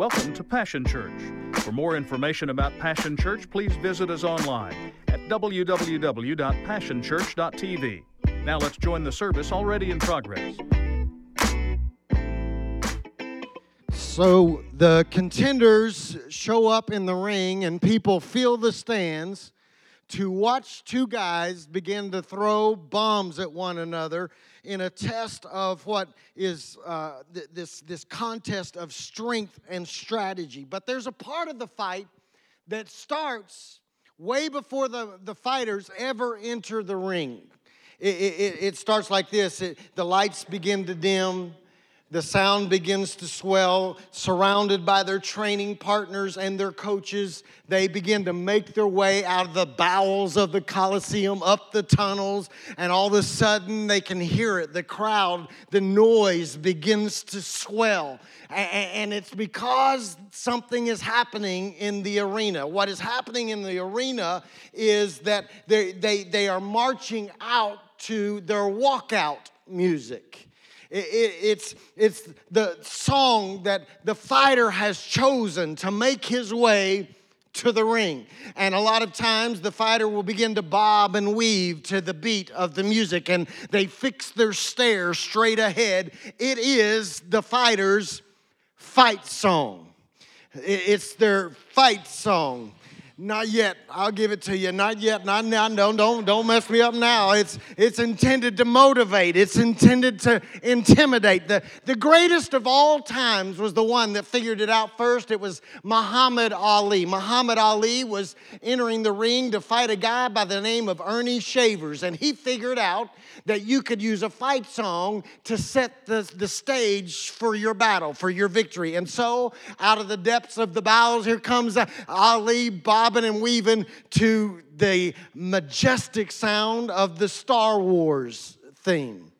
Welcome to Passion Church. For more information about Passion Church, please visit us online at www.passionchurch.tv. Now let's join the service already in progress. So the contenders show up in the ring, and people fill the stands to watch two guys begin to throw bombs at one another in a test of what is uh, th- this, this contest of strength and strategy. But there's a part of the fight that starts way before the, the fighters ever enter the ring. It, it, it starts like this it, the lights begin to dim, the sound begins to swell, surrounded by their training partners and their coaches. They begin to make their way out of the bowels of the Coliseum, up the tunnels, and all of a sudden they can hear it. The crowd, the noise begins to swell. And it's because something is happening in the arena. What is happening in the arena is that they, they, they are marching out to their walkout music. It's, it's the song that the fighter has chosen to make his way to the ring. And a lot of times the fighter will begin to bob and weave to the beat of the music and they fix their stare straight ahead. It is the fighter's fight song. It's their fight song. Not yet. I'll give it to you. Not yet. Not now. Don't, don't, don't mess me up now. It's, it's intended to motivate. It's intended to intimidate. The, the greatest of all times was the one that figured it out first. It was Muhammad Ali. Muhammad Ali was entering the ring to fight a guy by the name of Ernie Shavers, and he figured out that you could use a fight song to set the, the stage for your battle, for your victory. And so, out of the depths of the bowels, here comes Ali bobbing and weaving to the majestic sound of the Star Wars theme.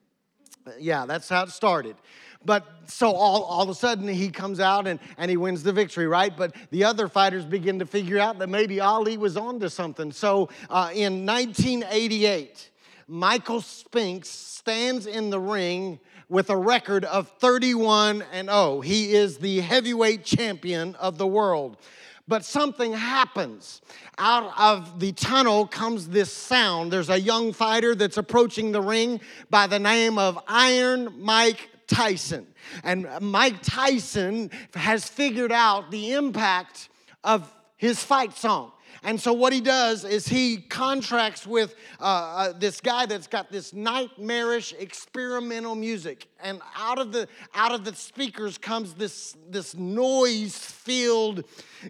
Yeah, that's how it started. But so all, all of a sudden he comes out and, and he wins the victory, right? But the other fighters begin to figure out that maybe Ali was onto something. So uh, in 1988, Michael Spinks stands in the ring with a record of 31 and 0. He is the heavyweight champion of the world. But something happens. Out of the tunnel comes this sound. There's a young fighter that's approaching the ring by the name of Iron Mike Tyson. And Mike Tyson has figured out the impact of his fight song. And so what he does is he contracts with uh, uh, this guy that's got this nightmarish experimental music, and out of the out of the speakers comes this this noise-filled,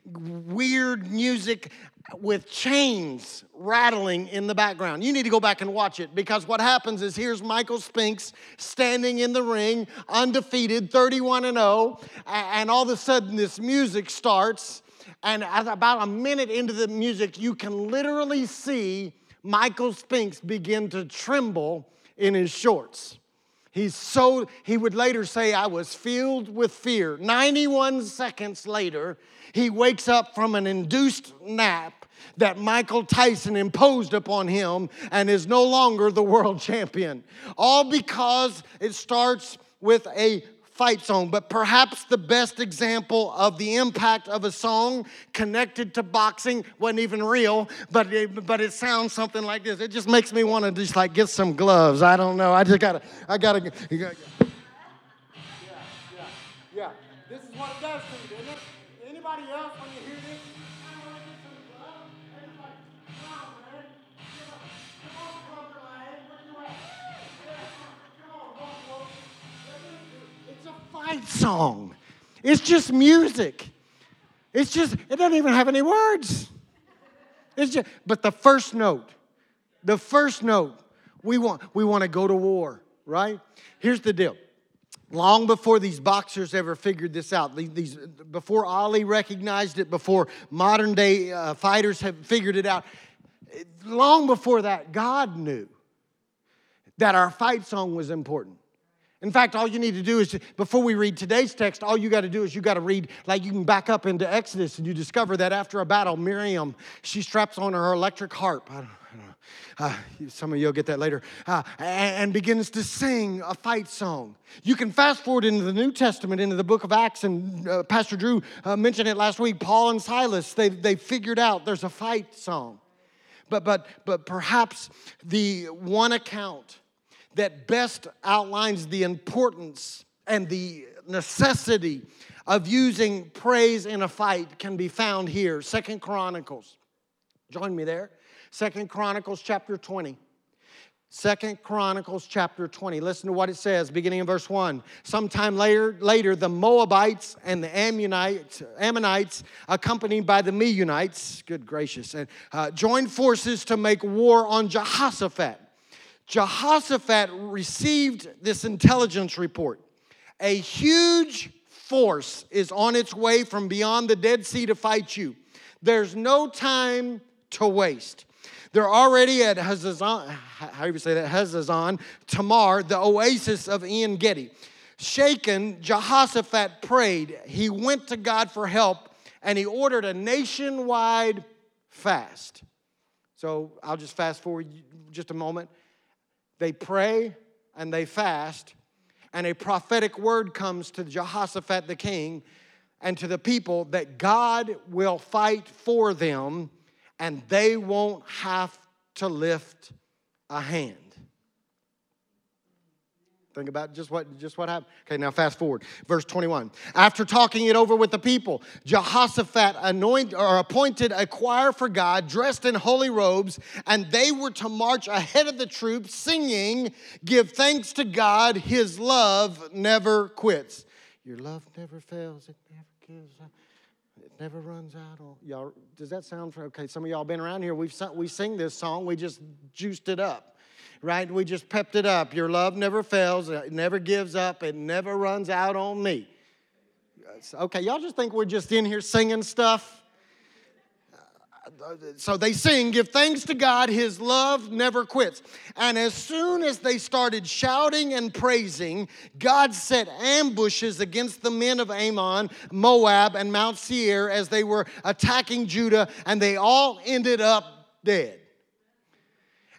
weird music with chains rattling in the background. You need to go back and watch it because what happens is here's Michael Spinks standing in the ring, undefeated, 31 and 0, and all of a sudden this music starts and at about a minute into the music, you can literally see Michael Spinks begin to tremble in his shorts. He's so, he would later say, I was filled with fear. 91 seconds later, he wakes up from an induced nap that Michael Tyson imposed upon him and is no longer the world champion. All because it starts with a fight song, but perhaps the best example of the impact of a song connected to boxing wasn't even real, but it, but it sounds something like this. It just makes me want to just like get some gloves. I don't know. I just gotta, I gotta. gotta yeah, yeah, yeah. This is what it does to you, song. It's just music. It's just, it doesn't even have any words. It's just, but the first note, the first note, we want, we want to go to war, right? Here's the deal. Long before these boxers ever figured this out, these, before Ali recognized it, before modern day uh, fighters have figured it out, long before that, God knew that our fight song was important. In fact, all you need to do is, before we read today's text, all you got to do is you got to read, like you can back up into Exodus and you discover that after a battle, Miriam, she straps on her electric harp. I don't, I don't. Uh, some of you will get that later. Uh, and, and, begins to sing a fight song. You can fast forward into the New Testament, into the book of Acts, and uh, Pastor Drew uh, mentioned it last week. Paul and Silas, they, they figured out there's a fight song. But, but, but perhaps the one account that best outlines the importance and the necessity of using praise in a fight can be found here second chronicles join me there second chronicles chapter 20 Second Chronicles chapter 20. Listen to what it says, beginning in verse 1. Sometime later, later the Moabites and the Ammonites, Ammonites accompanied by the Meunites, good gracious, and uh, joined forces to make war on Jehoshaphat. Jehoshaphat received this intelligence report. A huge force is on its way from beyond the Dead Sea to fight you. There's no time to waste. They're already at Hazazon, how do you say that? Hazazon, Tamar, the oasis of En Gedi. Shaken, Jehoshaphat prayed. He went to God for help and he ordered a nationwide fast. So I'll just fast forward just a moment. They pray and they fast, and a prophetic word comes to Jehoshaphat the king and to the people that God will fight for them and they won't have to lift a hand. Think about just what just what happened. Okay, now fast forward. Verse 21. After talking it over with the people, Jehoshaphat anointed or appointed a choir for God dressed in holy robes, and they were to march ahead of the troops singing, "Give thanks to God, his love never quits." Your love never fails, it never gives up. It never runs out. Y'all, does that sound for okay? Some of y'all been around here. We've we sing this song. We just juiced it up right? We just pepped it up. Your love never fails, it never gives up, it never runs out on me. Okay, y'all just think we're just in here singing stuff? So they sing, Give thanks to God, His love never quits. And as soon as they started shouting and praising, God set ambushes against the men of Ammon, Moab, and Mount Seir as they were attacking Judah, and they all ended up dead.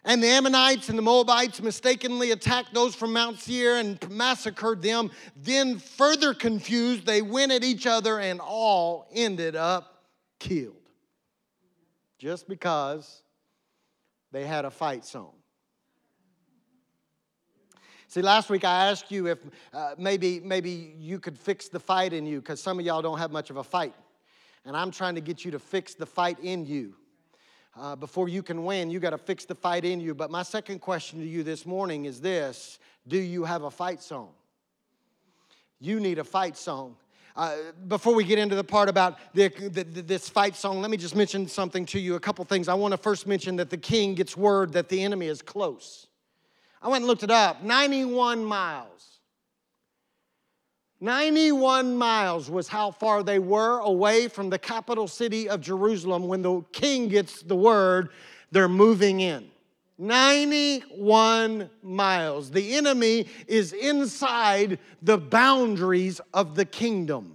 And the Ammonites and the Moabites mistakenly attacked those from Mount Seir and massacred them. Then, further confused, they went at each other and all ended up killed. Just because they had a fight song. See, last week I asked you if uh, maybe, maybe you could fix the fight in you, because some of y'all don't have much of a fight. And I'm trying to get you to fix the fight in you. Uh, before you can win, you got to fix the fight in you. But my second question to you this morning is this Do you have a fight song? You need a fight song. Uh, before we get into the part about the, the, this fight song, let me just mention something to you. A couple things. I want to first mention that the king gets word that the enemy is close. I went and looked it up 91 miles. 91 miles was how far they were away from the capital city of Jerusalem when the king gets the word they're moving in. 91 miles. The enemy is inside the boundaries of the kingdom.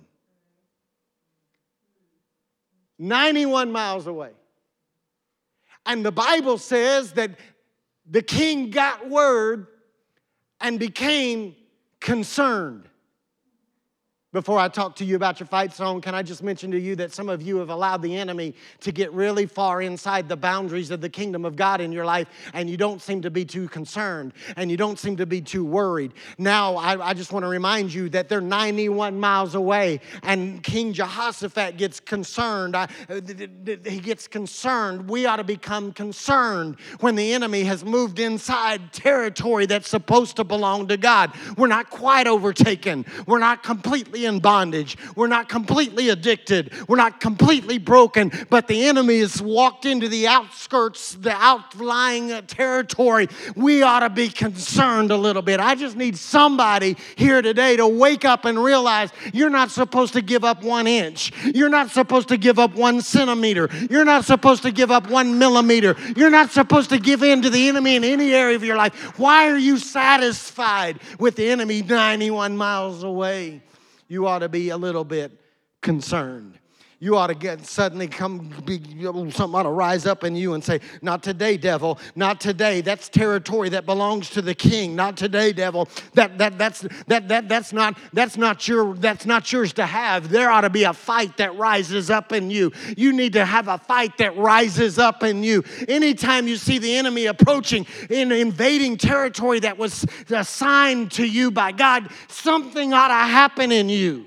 91 miles away. And the Bible says that the king got word and became concerned. Before I talk to you about your fight song, can I just mention to you that some of you have allowed the enemy to get really far inside the boundaries of the kingdom of God in your life, and you don't seem to be too concerned and you don't seem to be too worried. Now, I, I just want to remind you that they're 91 miles away, and King Jehoshaphat gets concerned. I, he gets concerned. We ought to become concerned when the enemy has moved inside territory that's supposed to belong to God. We're not quite overtaken, we're not completely in bondage. We're not completely addicted. We're not completely broken, but the enemy has walked into the outskirts, the outlying territory. We ought to be concerned a little bit. I just need somebody here today to wake up and realize you're not supposed to give up one inch. You're not supposed to give up one centimeter. You're not supposed to give up one millimeter. You're not supposed to give in to the enemy in any area of your life. Why are you satisfied with the enemy 91 miles away? You ought to be a little bit concerned you ought to get suddenly come be something ought to rise up in you and say not today devil. Not today. That's territory that belongs to the king. Not today devil. That that that's that that that's not that's not your that's not yours to have. There ought to be a fight that rises up in you. You need to have a fight that rises up in you. Anytime you see the enemy approaching in invading territory that was assigned to you by god something ought to happen in you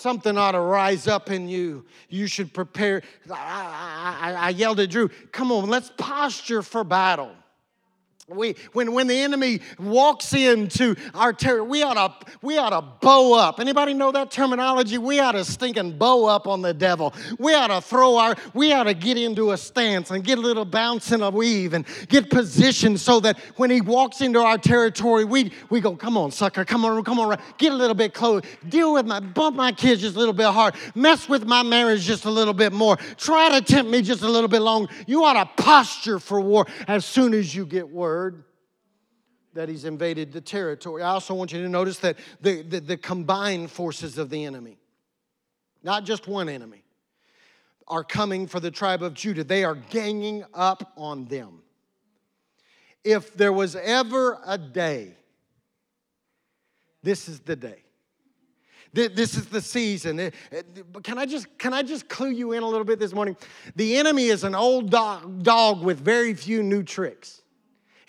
something ought to rise up in you. You should prepare. I, I, I, yelled at Drew, come on, let's posture for battle. We, when, when the enemy walks into our territory, we ought to we ought to bow up. Anybody know that terminology? We ought to stink and bow up on the devil. We ought to throw our we ought to get into a stance and get a little bounce and a weave and get positioned so that when he walks into our territory, we we go, come on, sucker, come on, come on, get a little bit close. Deal with my bump my kids just a little bit hard. Mess with my marriage just a little bit more. Try to tempt me just a little bit longer. You ought to posture for war as soon as you get word that he's invaded the territory. I also want you to notice that the, the, the, combined forces of the enemy, not just one enemy, are coming for the tribe of Judah. They are ganging up on them. If there was ever a day, this is the day. This is the season. Can I just can I just clue you in a little bit this morning? The enemy is an old dog, dog with very few new tricks.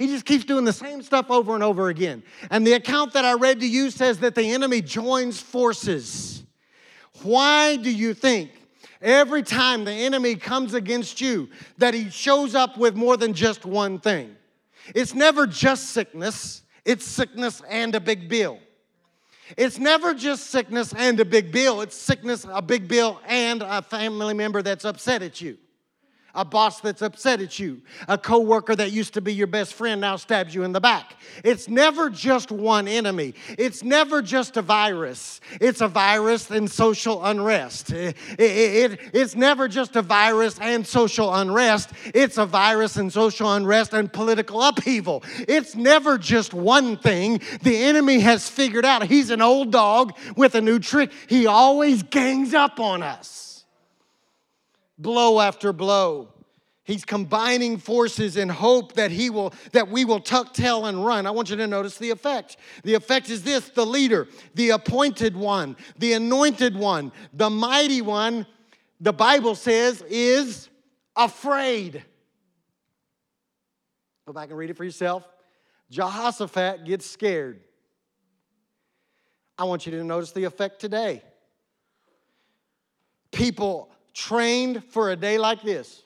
He just keeps doing the same stuff over and over again. And the account that I read to you says that the enemy joins forces. Why do you think every time the enemy comes against you that he shows up with more than just one thing? It's never just sickness, it's sickness and a big bill. It's never just sickness and a big bill, it's sickness, a big bill, and a family member that's upset at you a boss that's upset at you, a coworker that used to be your best friend now stabs you in the back. It's never just one enemy. It's never just a virus. It's a virus and social unrest. It, it, it, it's never just a virus and social unrest. It's a virus and social unrest and political upheaval. It's never just one thing. The enemy has figured out he's an old dog with a new trick. He always gangs up on us blow after blow. He's combining forces in hope that he will that we will tuck tail and run. I want you to notice the effect. The effect is this: the leader, the appointed one, the anointed one, the mighty one, the Bible says is afraid. Go back and read it for yourself. Jehoshaphat gets scared. I want you to notice the effect today. People trained for a day like this.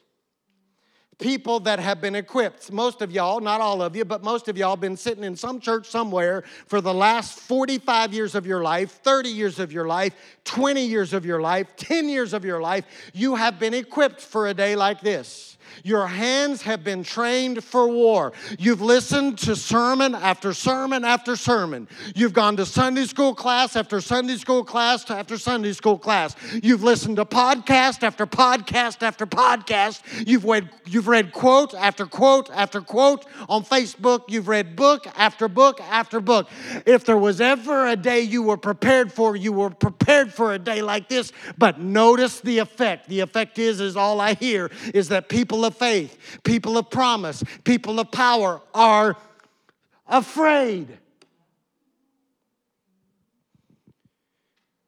People that have been equipped. Most of y'all, not all of you, but most of y'all been sitting in some church somewhere for the last 45 years of your life, 30 years of your life, 20 years of your life, 10 years of your life. You have been equipped for a day like this. Your hands have been trained for war. You've listened to sermon after sermon after sermon. You've gone to Sunday school class after Sunday school class after Sunday school class. You've listened to podcast after podcast after podcast. You've read, you've read quote after quote after quote on Facebook. You've read book after book after book. If there was ever a day you were prepared for, you were prepared for a day like this. But notice the effect. The effect is, is all I hear is that people of faith, people of promise, people of power are afraid.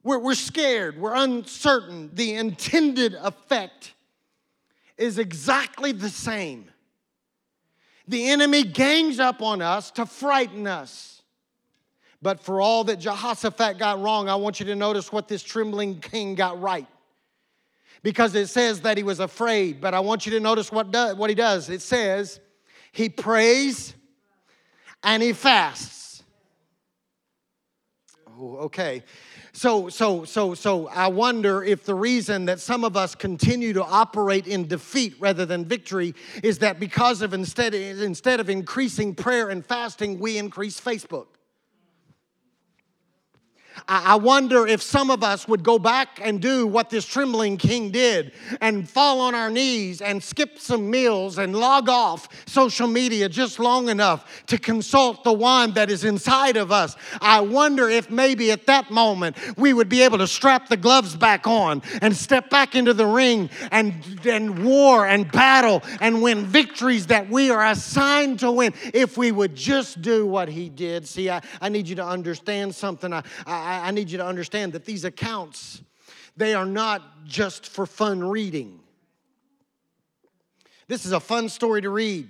We're, we're scared, we're uncertain. The intended effect is exactly the same. The enemy gangs up on us to frighten us. But for all that Jehoshaphat got wrong, I want you to notice what this trembling king got right because it says that he was afraid. But I want you to notice what, do, what he does. It says he prays and he fasts. Oh, okay. So, so, so, so I wonder if the reason that some of us continue to operate in defeat rather than victory is that because of instead, instead of increasing prayer and fasting, we increase Facebook. I wonder if some of us would go back and do what this trembling king did and fall on our knees and skip some meals and log off social media just long enough to consult the one that is inside of us. I wonder if maybe at that moment we would be able to strap the gloves back on and step back into the ring and, and war and battle and win victories that we are assigned to win if we would just do what he did. See, I, I need you to understand something. I, I I, I need you to understand that these accounts, they are not just for fun reading. This is a fun story to read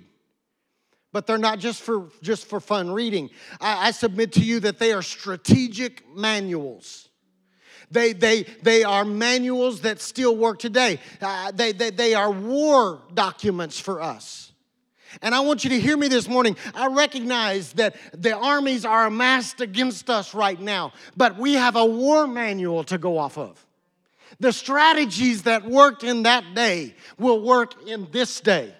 but they're not just for just for fun reading. I, I, submit to you that they are strategic manuals. They they they are manuals that still work today. Uh, they, they they are war documents for us and I want you to hear me this morning. I recognize that the armies are amassed against us right now, but we have a war manual to go off of. The strategies that worked in that day will work in this day.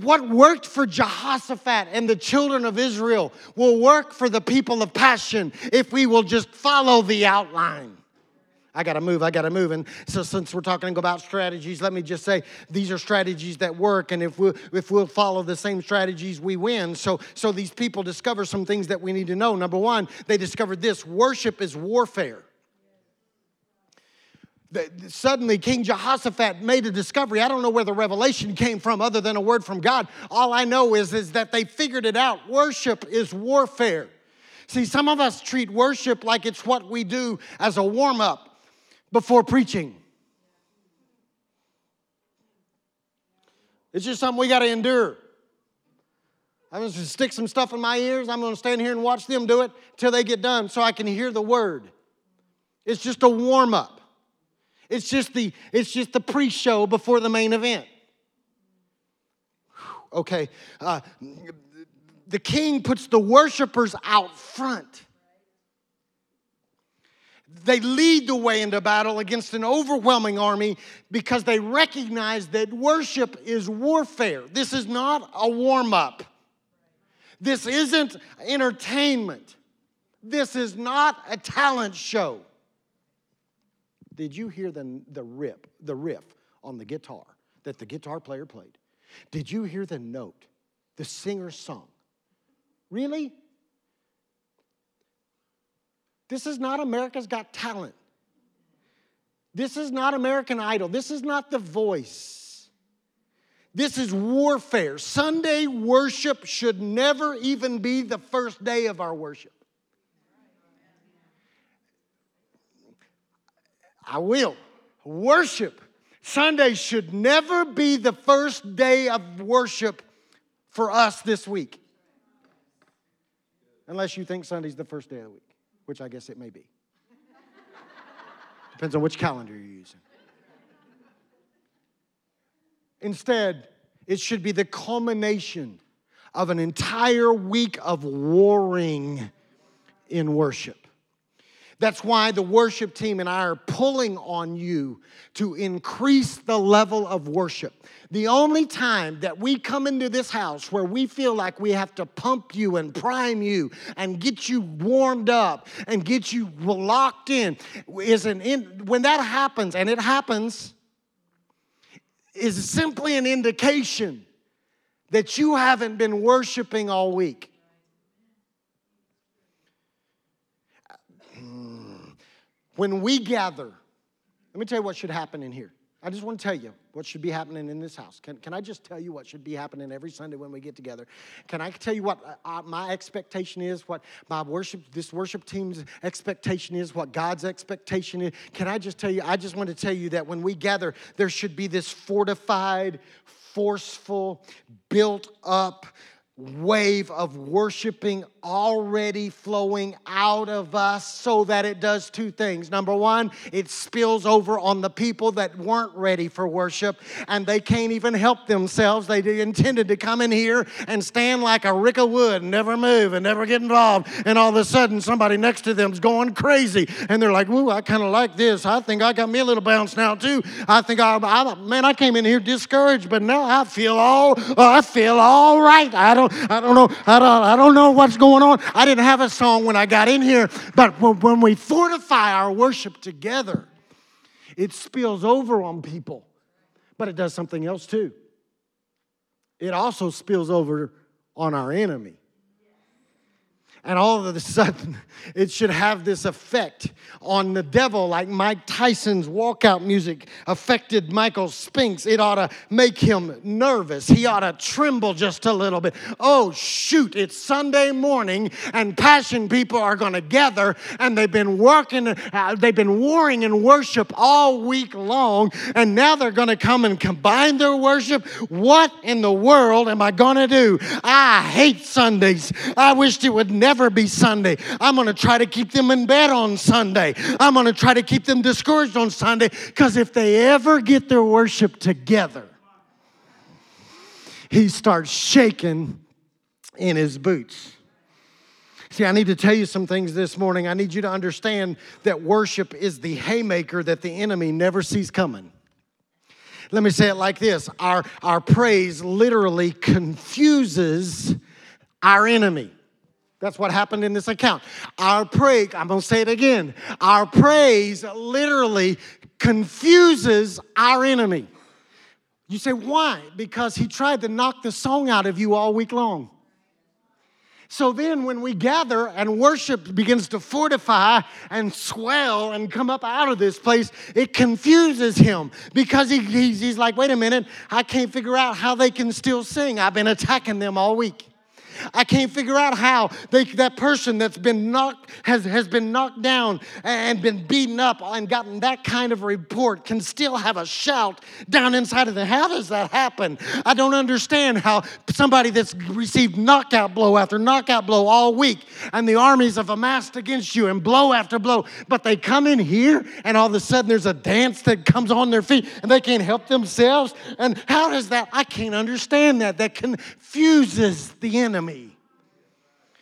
What worked for Jehoshaphat and the children of Israel will work for the people of Passion if we will just follow the outline. I got to move, I got to move. And so, since we're talking about strategies, let me just say these are strategies that work. And if we'll, if we'll follow the same strategies, we win. So, so, these people discover some things that we need to know. Number one, they discovered this worship is warfare. Suddenly, King Jehoshaphat made a discovery. I don't know where the revelation came from other than a word from God. All I know is, is that they figured it out. Worship is warfare. See, some of us treat worship like it's what we do as a warm up before preaching. It's just something we got to endure. I'm going to stick some stuff in my ears. I'm going to stand here and watch them do it till they get done so I can hear the word. It's just a warm up. It's just the it's just the pre-show before the main event. Okay, uh, the king puts the worshipers out front. They lead the way into battle against an overwhelming army because they recognize that worship is warfare. This is not a warm up. This isn't entertainment. This is not a talent show. Did you hear the, the rip, the riff on the guitar that the guitar player played? Did you hear the note the singer sung? Really? This is not America's Got Talent. This is not American Idol. This is not The Voice. This is warfare. Sunday worship should never even be the first day of our worship. I will. Worship. Sunday should never be the first day of worship for us this week. Unless you think Sunday's the first day of the week which I guess it may be. Depends on which calendar you're using. Instead, it should be the culmination of an entire week of warring in worship. That's why the worship team and I are pulling on you to increase the level of worship. The only time that we come into this house where we feel like we have to pump you and prime you and get you warmed up and get you locked in is an in, when that happens, and it happens, is simply an indication that you haven't been worshiping all week. When we gather, let me tell you what should happen in here. I just want to tell you what should be happening in this house. Can, can I just tell you what should be happening every Sunday when we get together? Can I tell you what uh, uh, my expectation is, what my worship, this worship team's expectation is, what God's expectation is? Can I just tell you, I just want to tell you that when we gather, there should be this fortified, forceful, built up wave of worshiping already flowing out of us so that it does two things. Number one, it spills over on the people that weren't ready for worship and they can't even help themselves. They intended to come in here and stand like a rick of wood and never move and never get involved. And all of a sudden, somebody next to them's going crazy and they're like, Ooh, I kind of like this. I think I got me a little bounce now too. I think I, I man, I came in here discouraged, but now I feel all, I feel all right. I don't, I don't know, I don't, I don't know what's going on. I didn't have a song when I got in here, but when we fortify our worship together, it spills over on people, but it does something else too. It also spills over on our enemy. And all of a sudden, it should have this effect on the devil, like Mike Tyson's walkout music affected Michael Spinks. It ought to make him nervous. He ought to tremble just a little bit. Oh, shoot, it's Sunday morning, and passion people are going to gather, and they've been working, uh, they've been warring in worship all week long, and now they're going to come and combine their worship. What in the world am I going to do? I hate Sundays. I wished it would never never be Sunday. I'm going to try to keep them in bed on Sunday. I'm going to try to keep them discouraged on Sunday because if they ever get their worship together, he starts shaking in his boots. See, I need to tell you some things this morning. I need you to understand that worship is the haymaker that the enemy never sees coming. Let me say it like this our, our praise literally confuses our enemy. That's what happened in this account. Our praise, I'm going to say it again. Our praise literally confuses our enemy. You say, why? Because he tried to knock the song out of you all week long. So then, when we gather and worship begins to fortify and swell and come up out of this place, it confuses him because he, he's, he's like, wait a minute, I can't figure out how they can still sing. I've been attacking them all week. I can't figure out how they, that person that's been knocked, has, has been knocked down and been beaten up and gotten that kind of report can still have a shout down inside of them. How does that happen? I don't understand how somebody that's received knockout blow after knockout blow all week and the armies have amassed against you and blow after blow, but they come in here and all of a sudden there's a dance that comes on their feet and they can't help themselves. And how does that? I can't understand that. That confuses the enemy.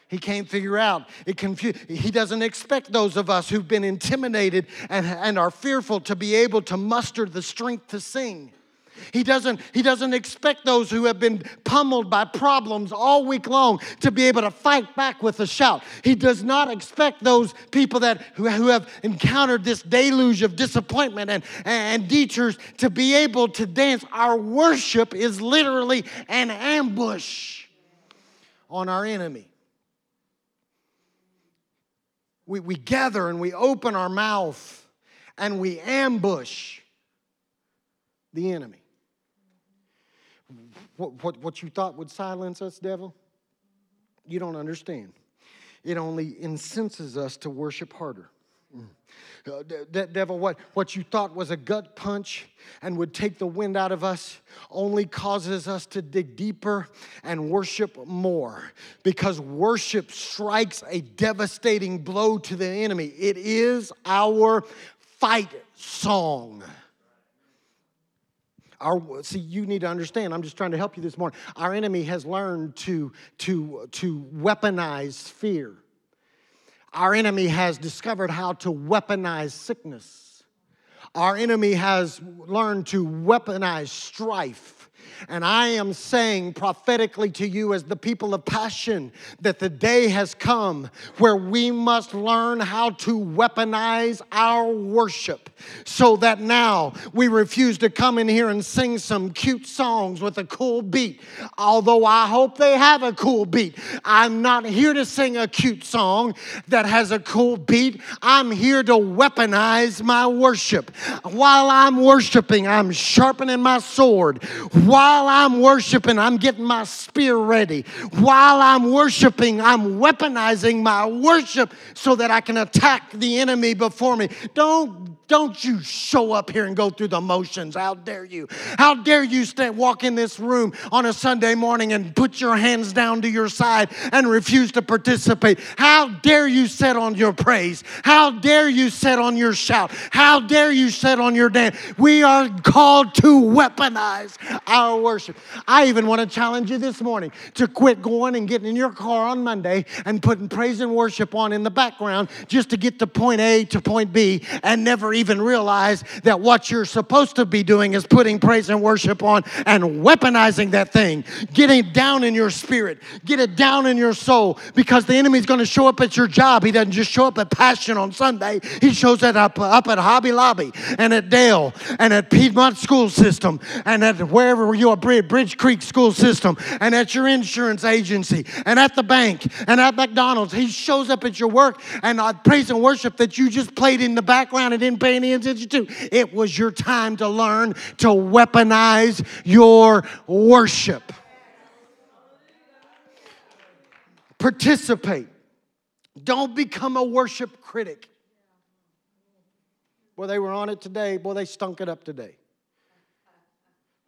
He can't figure out. It confu- he doesn't expect those of us who've been intimidated and, and are fearful to be able to muster the strength to sing. He doesn't, he doesn't expect those who have been pummeled by problems all week long to be able to fight back with a shout. He does not expect those people that, who, who have encountered this deluge of disappointment and, and detours to be able to dance. Our worship is literally an ambush on our enemy. We, we gather and we open our mouth and we ambush the enemy. What, what, what you thought would silence us, devil? You don't understand. It only incenses us to worship harder. Mm. Uh, de- devil, what, what you thought was a gut punch and would take the wind out of us only causes us to dig deeper and worship more because worship strikes a devastating blow to the enemy. It is our fight song. Our, see, you need to understand. I'm just trying to help you this morning. Our enemy has learned to, to, to weaponize fear. Our enemy has discovered how to weaponize sickness. Our enemy has learned to weaponize strife. And I am saying prophetically to you, as the people of passion, that the day has come where we must learn how to weaponize our worship so that now we refuse to come in here and sing some cute songs with a cool beat. Although I hope they have a cool beat. I'm not here to sing a cute song that has a cool beat. I'm here to weaponize my worship. While I'm worshiping, I'm sharpening my sword While I'm worshiping, I'm getting my spear ready. While I'm worshiping, I'm weaponizing my worship so that I can attack the enemy before me. Don't don't you show up here and go through the motions. How dare you? How dare you stand, walk in this room on a Sunday morning and put your hands down to your side and refuse to participate? How dare you sit on your praise? How dare you sit on your shout? How dare you sit on your dance? We are called to weaponize our worship. I even want to challenge you this morning to quit going and getting in your car on Monday and putting praise and worship on in the background just to get to point A to point B and never even realize that what you're supposed to be doing is putting praise and worship on and weaponizing that thing, getting down in your spirit, get it down in your soul, because the enemy's going to show up at your job. He doesn't just show up at Passion on Sunday, he shows it up, up at Hobby Lobby and at Dale and at Piedmont School System and at wherever you are, Bridge Creek School System and at your insurance agency and at the bank and at McDonald's. He shows up at your work and uh, praise and worship that you just played in the background and didn't It was your time to learn to weaponize your worship. Participate. Don't become a worship critic. Well, they were on it today. Boy, they stunk it up today.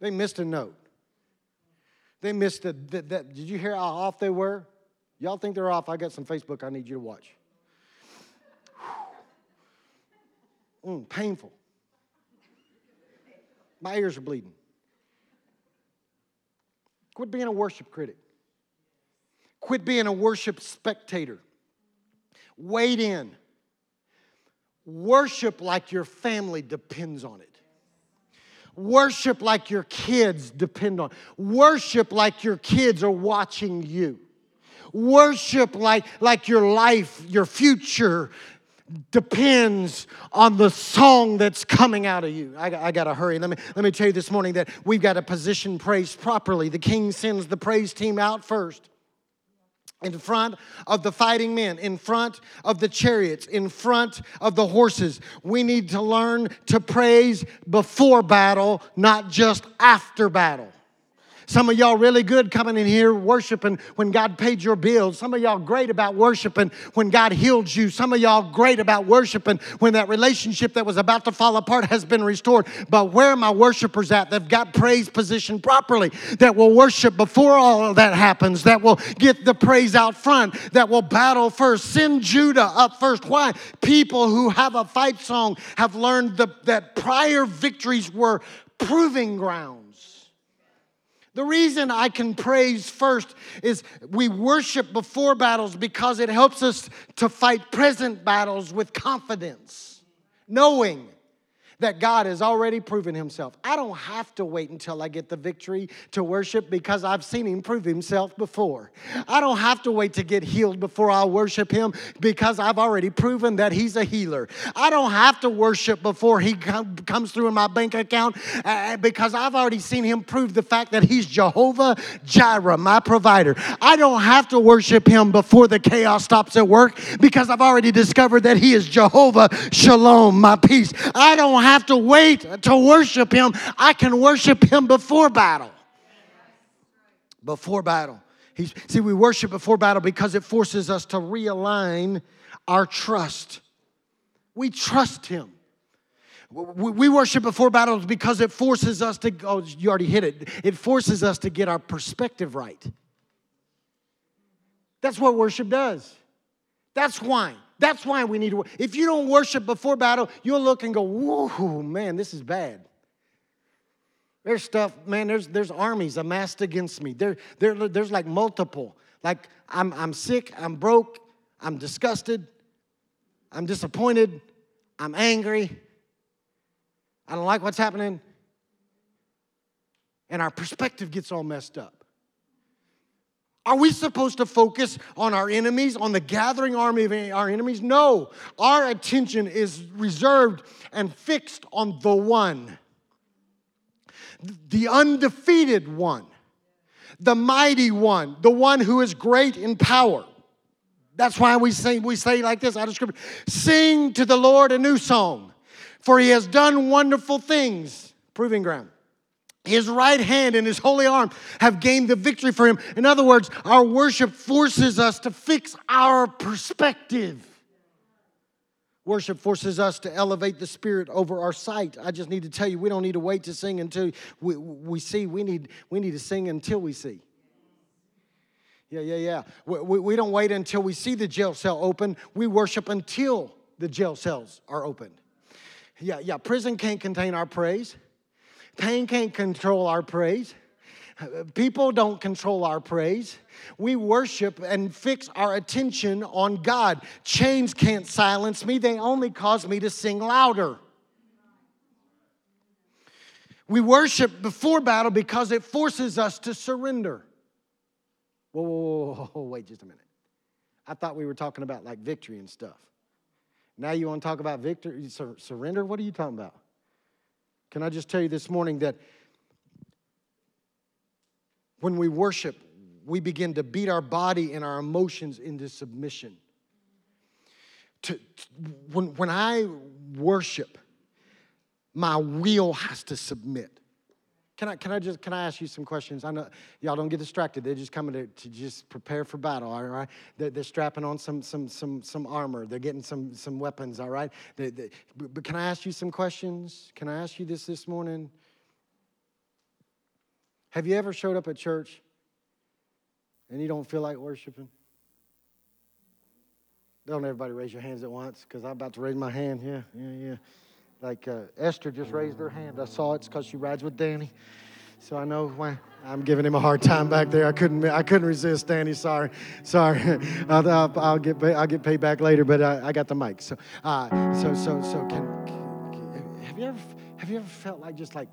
They missed a note. They missed the, the, the, did you hear how off they were? Y'all think they're off? I got some Facebook I need you to watch. Mm, painful. My ears are bleeding. Quit being a worship critic. Quit being a worship spectator. Wade in. Worship like your family depends on it. Worship like your kids depend on. Worship like your kids are watching you. Worship like, like your life, your future depends on the song that's coming out of you. I, I got to hurry. Let me, let me tell you this morning that we've got to position praise properly. The king sends the praise team out first. In front of the fighting men, in front of the chariots, in front of the horses. We need to learn to praise before battle, not just after battle. Some of y'all really good coming in here worshiping when God paid your bills. Some of y'all great about worshiping when God healed you. Some of y'all great about worshiping when that relationship that was about to fall apart has been restored. But where are my worshipers at? They've got praise positioned properly, that will worship before all of that happens, that will get the praise out front, that will battle first. Send Judah up first. Why? People who have a fight song have learned the, that prior victories were proving ground. The reason I can praise first is we worship before battles because it helps us to fight present battles with confidence, knowing that God has already proven himself. I don't have to wait until I get the victory to worship because I've seen him prove himself before. I don't have to wait to get healed before I'll worship him because I've already proven that he's a healer. I don't have to worship before he com- comes through in my bank account uh, because I've already seen him prove the fact that he's Jehovah Jireh, my provider. I don't have to worship him before the chaos stops at work because I've already discovered that he is Jehovah Shalom, my peace. I don't have to wait to worship Him. I can worship Him before battle. Before battle. He's, see, we worship before battle because it forces us to realign our trust. We trust Him. We worship before battles because it forces us to, oh, you already hit it. It forces us to get our perspective right. That's what worship does. That's why. That's why we need to. If you don't worship before battle, you'll look and go, whoa, man, this is bad. There's stuff, man, there's, there's armies amassed against me. There, there, there's like multiple. Like, I'm, I'm sick, I'm broke, I'm disgusted, I'm disappointed, I'm angry, I don't like what's happening. And our perspective gets all messed up. Are we supposed to focus on our enemies, on the gathering army of our enemies? No. Our attention is reserved and fixed on the one, the undefeated one, the mighty one, the one who is great in power. That's why we sing, we say like this out of scripture Sing to the Lord a new song, for he has done wonderful things. Proving ground. His right hand and his holy arm have gained the victory for him. In other words, our worship forces us to fix our perspective. Worship forces us to elevate the spirit over our sight. I just need to tell you, we don't need to wait to sing until we, we see. We need, we need to sing until we see. Yeah, yeah, yeah. We, we, we don't wait until we see the jail cell open. We worship until the jail cells are opened. Yeah, yeah. Prison can't contain our praise. Pain can't control our praise. People don't control our praise. We worship and fix our attention on God. Chains can't silence me, they only cause me to sing louder. We worship before battle because it forces us to surrender. Whoa, whoa, whoa, whoa, wait just a minute. I thought we were talking about like victory and stuff. Now you want to talk about victory, sur- surrender? What are you talking about? Can I just tell you this morning that when we worship, we begin to beat our body and our emotions into submission. To, to, when, when I worship, my will has to submit. Can I, can I just can I ask you some questions? I know y'all don't get distracted. They're just coming to, to just prepare for battle. All right, they're, they're strapping on some some some some armor. They're getting some some weapons. All right. They, they, but can I ask you some questions? Can I ask you this this morning? Have you ever showed up at church and you don't feel like worshiping? Don't everybody raise your hands at once because I'm about to raise my hand. Yeah, yeah, yeah. Like uh, Esther just raised her hand. I saw it's because she rides with Danny. So I know when I'm giving him a hard time back there. I couldn't, I couldn't resist, Danny. Sorry, sorry. I'll, I'll, I'll get, I'll get paid back later. But I, I got the mic. So, uh, so, so, so, can, can, have you ever, have you ever felt like just like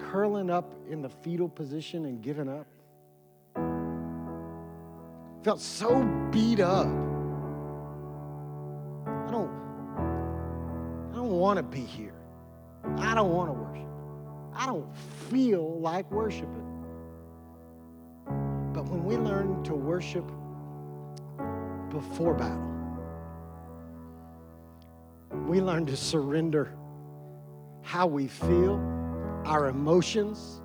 curling up in the fetal position and giving up? Felt so beat up. Want to be here. I don't want to worship. I don't feel like worshiping. But when we learn to worship before battle, we learn to surrender how we feel, our emotions,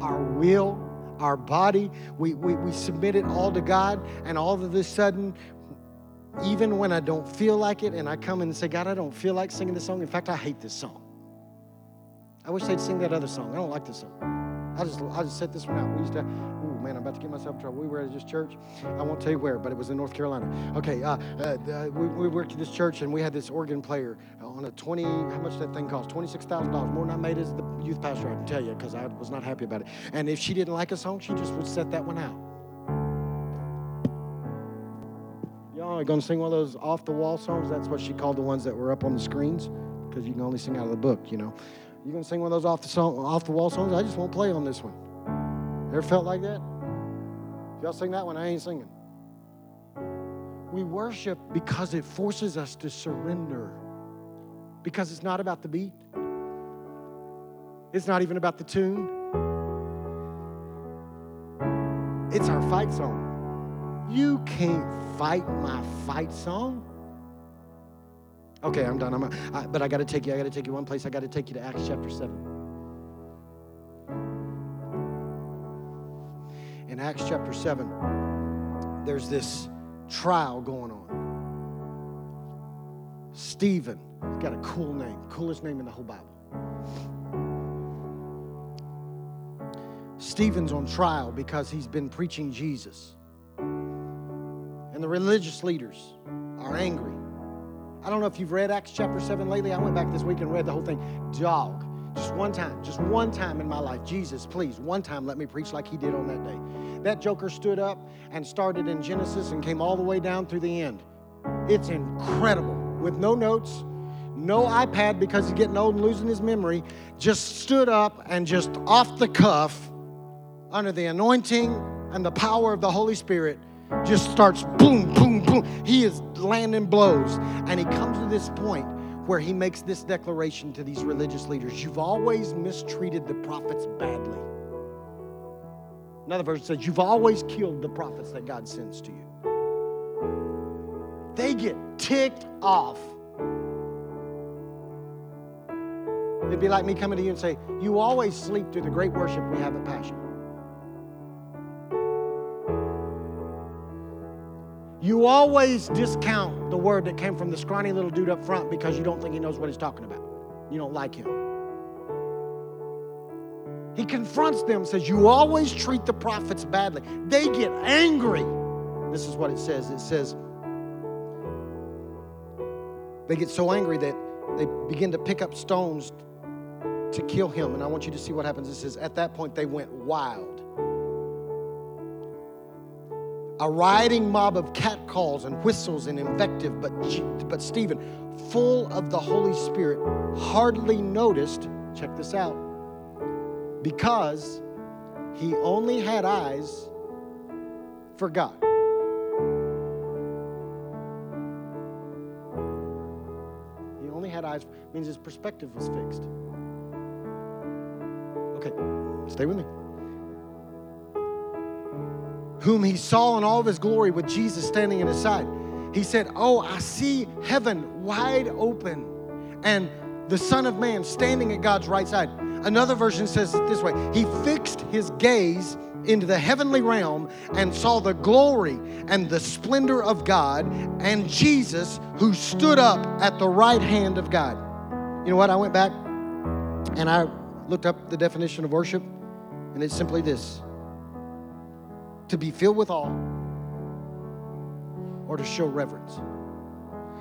our will, our body. We, we, we submit it all to God, and all of a sudden, even when I don't feel like it, and I come in and say, God, I don't feel like singing this song. In fact, I hate this song. I wish they'd sing that other song. I don't like this song. I just I just set this one out. We used to, oh man, I'm about to get myself in trouble. We were at this church. I won't tell you where, but it was in North Carolina. Okay, uh, uh, we, we worked at this church and we had this organ player on a 20, how much that thing cost? $26,000. More than I made as the youth pastor, I can tell you, because I was not happy about it. And if she didn't like a song, she just would set that one out. Are going to sing one of those off the wall songs? That's what she called the ones that were up on the screens, because you can only sing out of the book, you know. You gonna sing one of those off the song, off the wall songs? I just won't play on this one. Ever felt like that? If y'all sing that one, I ain't singing. We worship because it forces us to surrender. Because it's not about the beat. It's not even about the tune. It's our fight song. You can't fight my fight song. Okay, I'm done. I'm, I, but I got to take you. I got to take you one place. I got to take you to Acts chapter seven. In Acts chapter seven, there's this trial going on. Stephen, he's got a cool name, coolest name in the whole Bible. Stephen's on trial because he's been preaching Jesus. And the religious leaders are angry. I don't know if you've read Acts chapter 7 lately. I went back this week and read the whole thing. Dog. Just one time, just one time in my life. Jesus, please, one time let me preach like he did on that day. That joker stood up and started in Genesis and came all the way down through the end. It's incredible. With no notes, no iPad because he's getting old and losing his memory, just stood up and just off the cuff, under the anointing and the power of the Holy Spirit, just starts boom, boom, boom. He is landing blows. And he comes to this point where he makes this declaration to these religious leaders You've always mistreated the prophets badly. Another verse says, You've always killed the prophets that God sends to you. They get ticked off. It'd be like me coming to you and say, You always sleep through the great worship we have at Passion. You always discount the word that came from the scrawny little dude up front because you don't think he knows what he's talking about. You don't like him. He confronts them, says, You always treat the prophets badly. They get angry. This is what it says it says, They get so angry that they begin to pick up stones to kill him. And I want you to see what happens. It says, At that point, they went wild. A rioting mob of catcalls and whistles and invective, but, but Stephen, full of the Holy Spirit, hardly noticed, check this out, because he only had eyes for God. He only had eyes, means his perspective was fixed. Okay, stay with me whom he saw in all of his glory with Jesus standing at his side. He said, Oh, I see heaven wide open and the Son of Man standing at God's right side. Another version says it this way He fixed his gaze into the heavenly realm and saw the glory and the splendor of God and Jesus who stood up at the right hand of God. You know what? I went back and I looked up the definition of worship, and it's simply this to be filled with awe or to show reverence.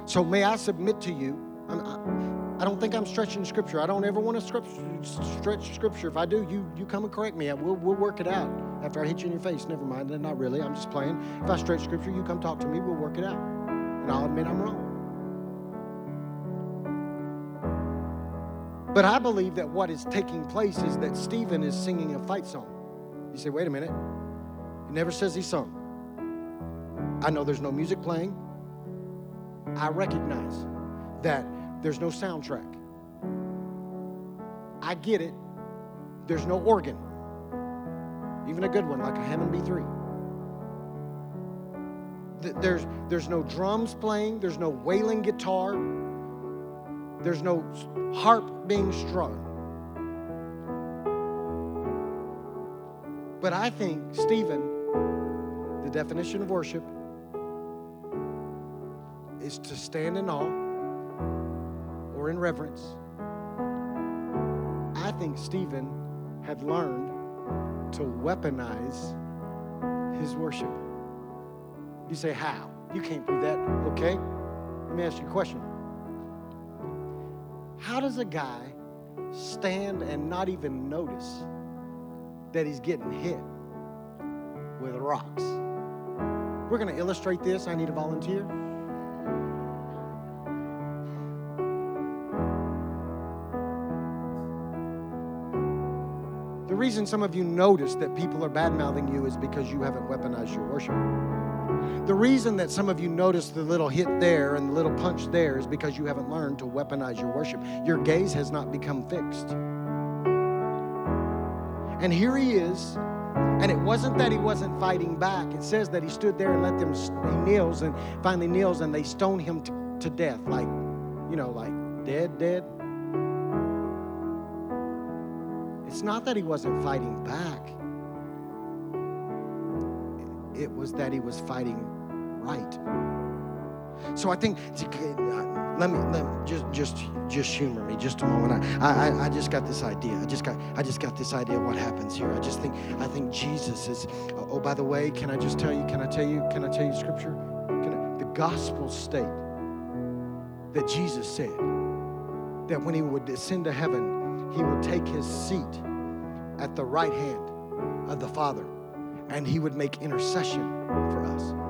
So may I submit to you, I'm, I, don't think I'm stretching scripture. I don't ever want to stretch scripture. If I do, you, you come and correct me. We'll, we'll work it out after I hit you in your face. Never mind. Not really. I'm just playing. If I stretch scripture, you come talk to me. We'll work it out. And I'll admit I'm wrong. But I believe that what is taking place is that Stephen is singing a fight song. You say, wait a minute. Never says he sung. I know there's no music playing. I recognize that there's no soundtrack. I get it. There's no organ, even a good one like a Hammond B3. There's, there's no drums playing, there's no wailing guitar, there's no harp being strung. But I think Stephen definition of worship is to stand in awe or in reverence. I think Stephen had learned to weaponize his worship. You say, How? You can't prove that. Okay, let me ask you a question. How does a guy stand and not even notice that he's getting hit with rocks? We're going to illustrate this. I need a volunteer. The reason some of you notice that people are bad mouthing you is because you haven't weaponized your worship. The reason that some of you notice the little hit there and the little punch there is because you haven't learned to weaponize your worship. Your gaze has not become fixed. And here he is and it wasn't that he wasn't fighting back. It says that he stood there and let them, he kneels and finally kneels and they stone him to, to death. Like, you know, like dead, dead. It's not that he wasn't fighting back, it was that he was fighting right. So I think uh, let me, let me just just just humor me just a moment. I, I I just got this idea. I just got I just got this idea what happens here. I just think I think Jesus is. Oh, by the way, can I just tell you? Can I tell you? Can I tell you scripture? I, the gospel state that Jesus said that when he would descend to heaven, he would take his seat at the right hand of the Father, and he would make intercession for us.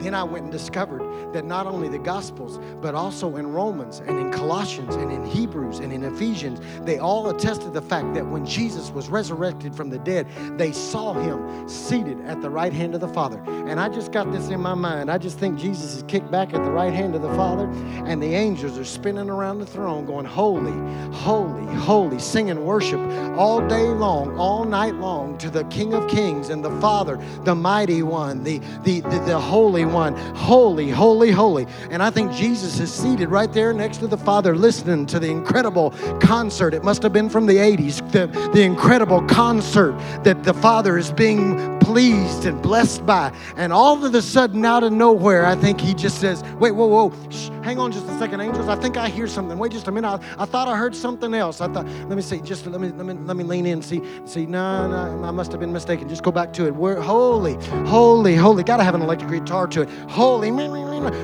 Then I went and discovered that not only the Gospels, but also in Romans and in Colossians and in Hebrews and in Ephesians, they all attested the fact that when Jesus was resurrected from the dead, they saw him seated at the right hand of the Father. And I just got this in my mind. I just think Jesus is kicked back at the right hand of the Father, and the angels are spinning around the throne going, Holy, holy, holy, singing worship all day long, all night long to the King of Kings and the Father, the mighty one, the, the, the, the Holy 21. Holy, holy, holy. And I think Jesus is seated right there next to the Father listening to the incredible concert. It must have been from the 80s, the, the incredible concert that the Father is being pleased and blessed by. And all of a sudden, out of nowhere, I think he just says, Wait, whoa, whoa, shh, hang on just a second, angels. I think I hear something. Wait just a minute. I, I thought I heard something else. I thought, let me see, just let me let me let me lean in see see no, no, I must have been mistaken. Just go back to it. We're holy, holy, holy. Gotta have an electric guitar to it. Holy,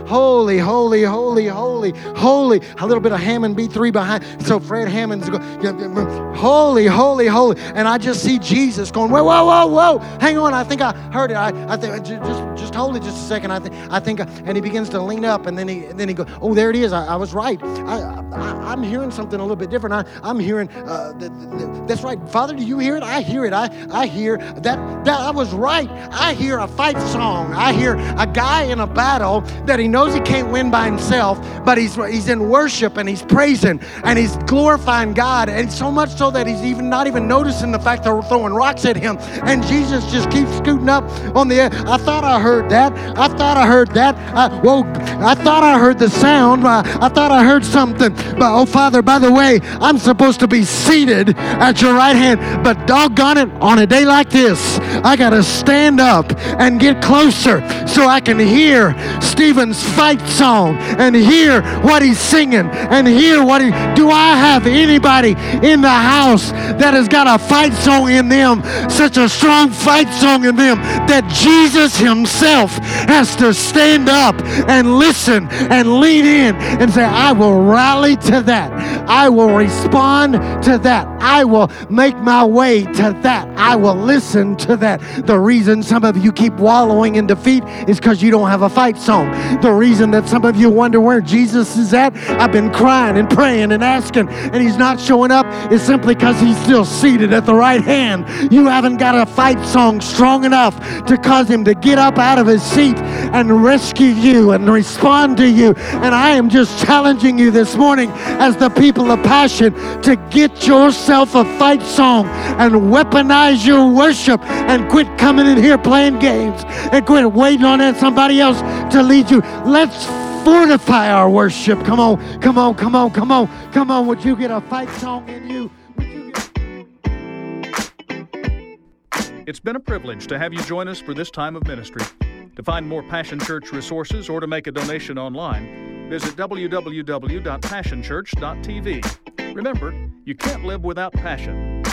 holy, holy, holy, holy, holy. A little bit of Hammond B3 behind. So Fred Hammond's going, holy, holy, holy. And I just see Jesus going, whoa, whoa, whoa, whoa. Hang on. I think I heard it. I, I think just just hold it just a second. I think I think and he begins to lean up and then he and then he goes, oh, there it is. I, I was right. I, am hearing something a little bit different. I, I'm hearing uh, that's right. Father, do you hear it? I hear it. I, I hear that that I was right. I hear a fight song. I hear a guy in a battle that he knows he can't win by himself, but he's he's in worship and he's praising and he's glorifying God, and so much so that he's even not even noticing the fact they're throwing rocks at him, and Jesus just keeps scooting up on the. Air. I thought I heard that. I thought I heard that. I, well, I thought I heard the sound. I, I thought I heard something. But oh, Father, by the way, I'm supposed to be seated at your right hand, but doggone it, on a day like this, I got to stand up and get closer so I can hear Stephen's fight song and hear what he's singing and hear what he. Do I have anybody in the house that has got a fight song in them, such a strong fight song in them that Jesus Himself has to stand up and listen and lean in and say, I will rally to that. I will respond to that. I will make my way to that. I will listen to that. The reason some of you keep wallowing in defeat is because you don't have a fight song. The reason that some of you wonder where Jesus is at, I've been crying and praying and asking, and he's not showing up, is simply because he's still seated at the right hand. You haven't got a fight song strong enough to cause him to get up out of his seat and rescue you and respond to you. And I am just challenging you this morning as the people of passion to get yourself a fight song and weaponize your worship and quit coming in here playing games and quit waiting on somebody else to lead you. Let's fortify our worship. Come on, come on, come on, come on, come on. Would you get a fight song in you? It's been a privilege to have you join us for this time of ministry. To find more Passion Church resources or to make a donation online, visit www.passionchurch.tv. Remember, you can't live without passion.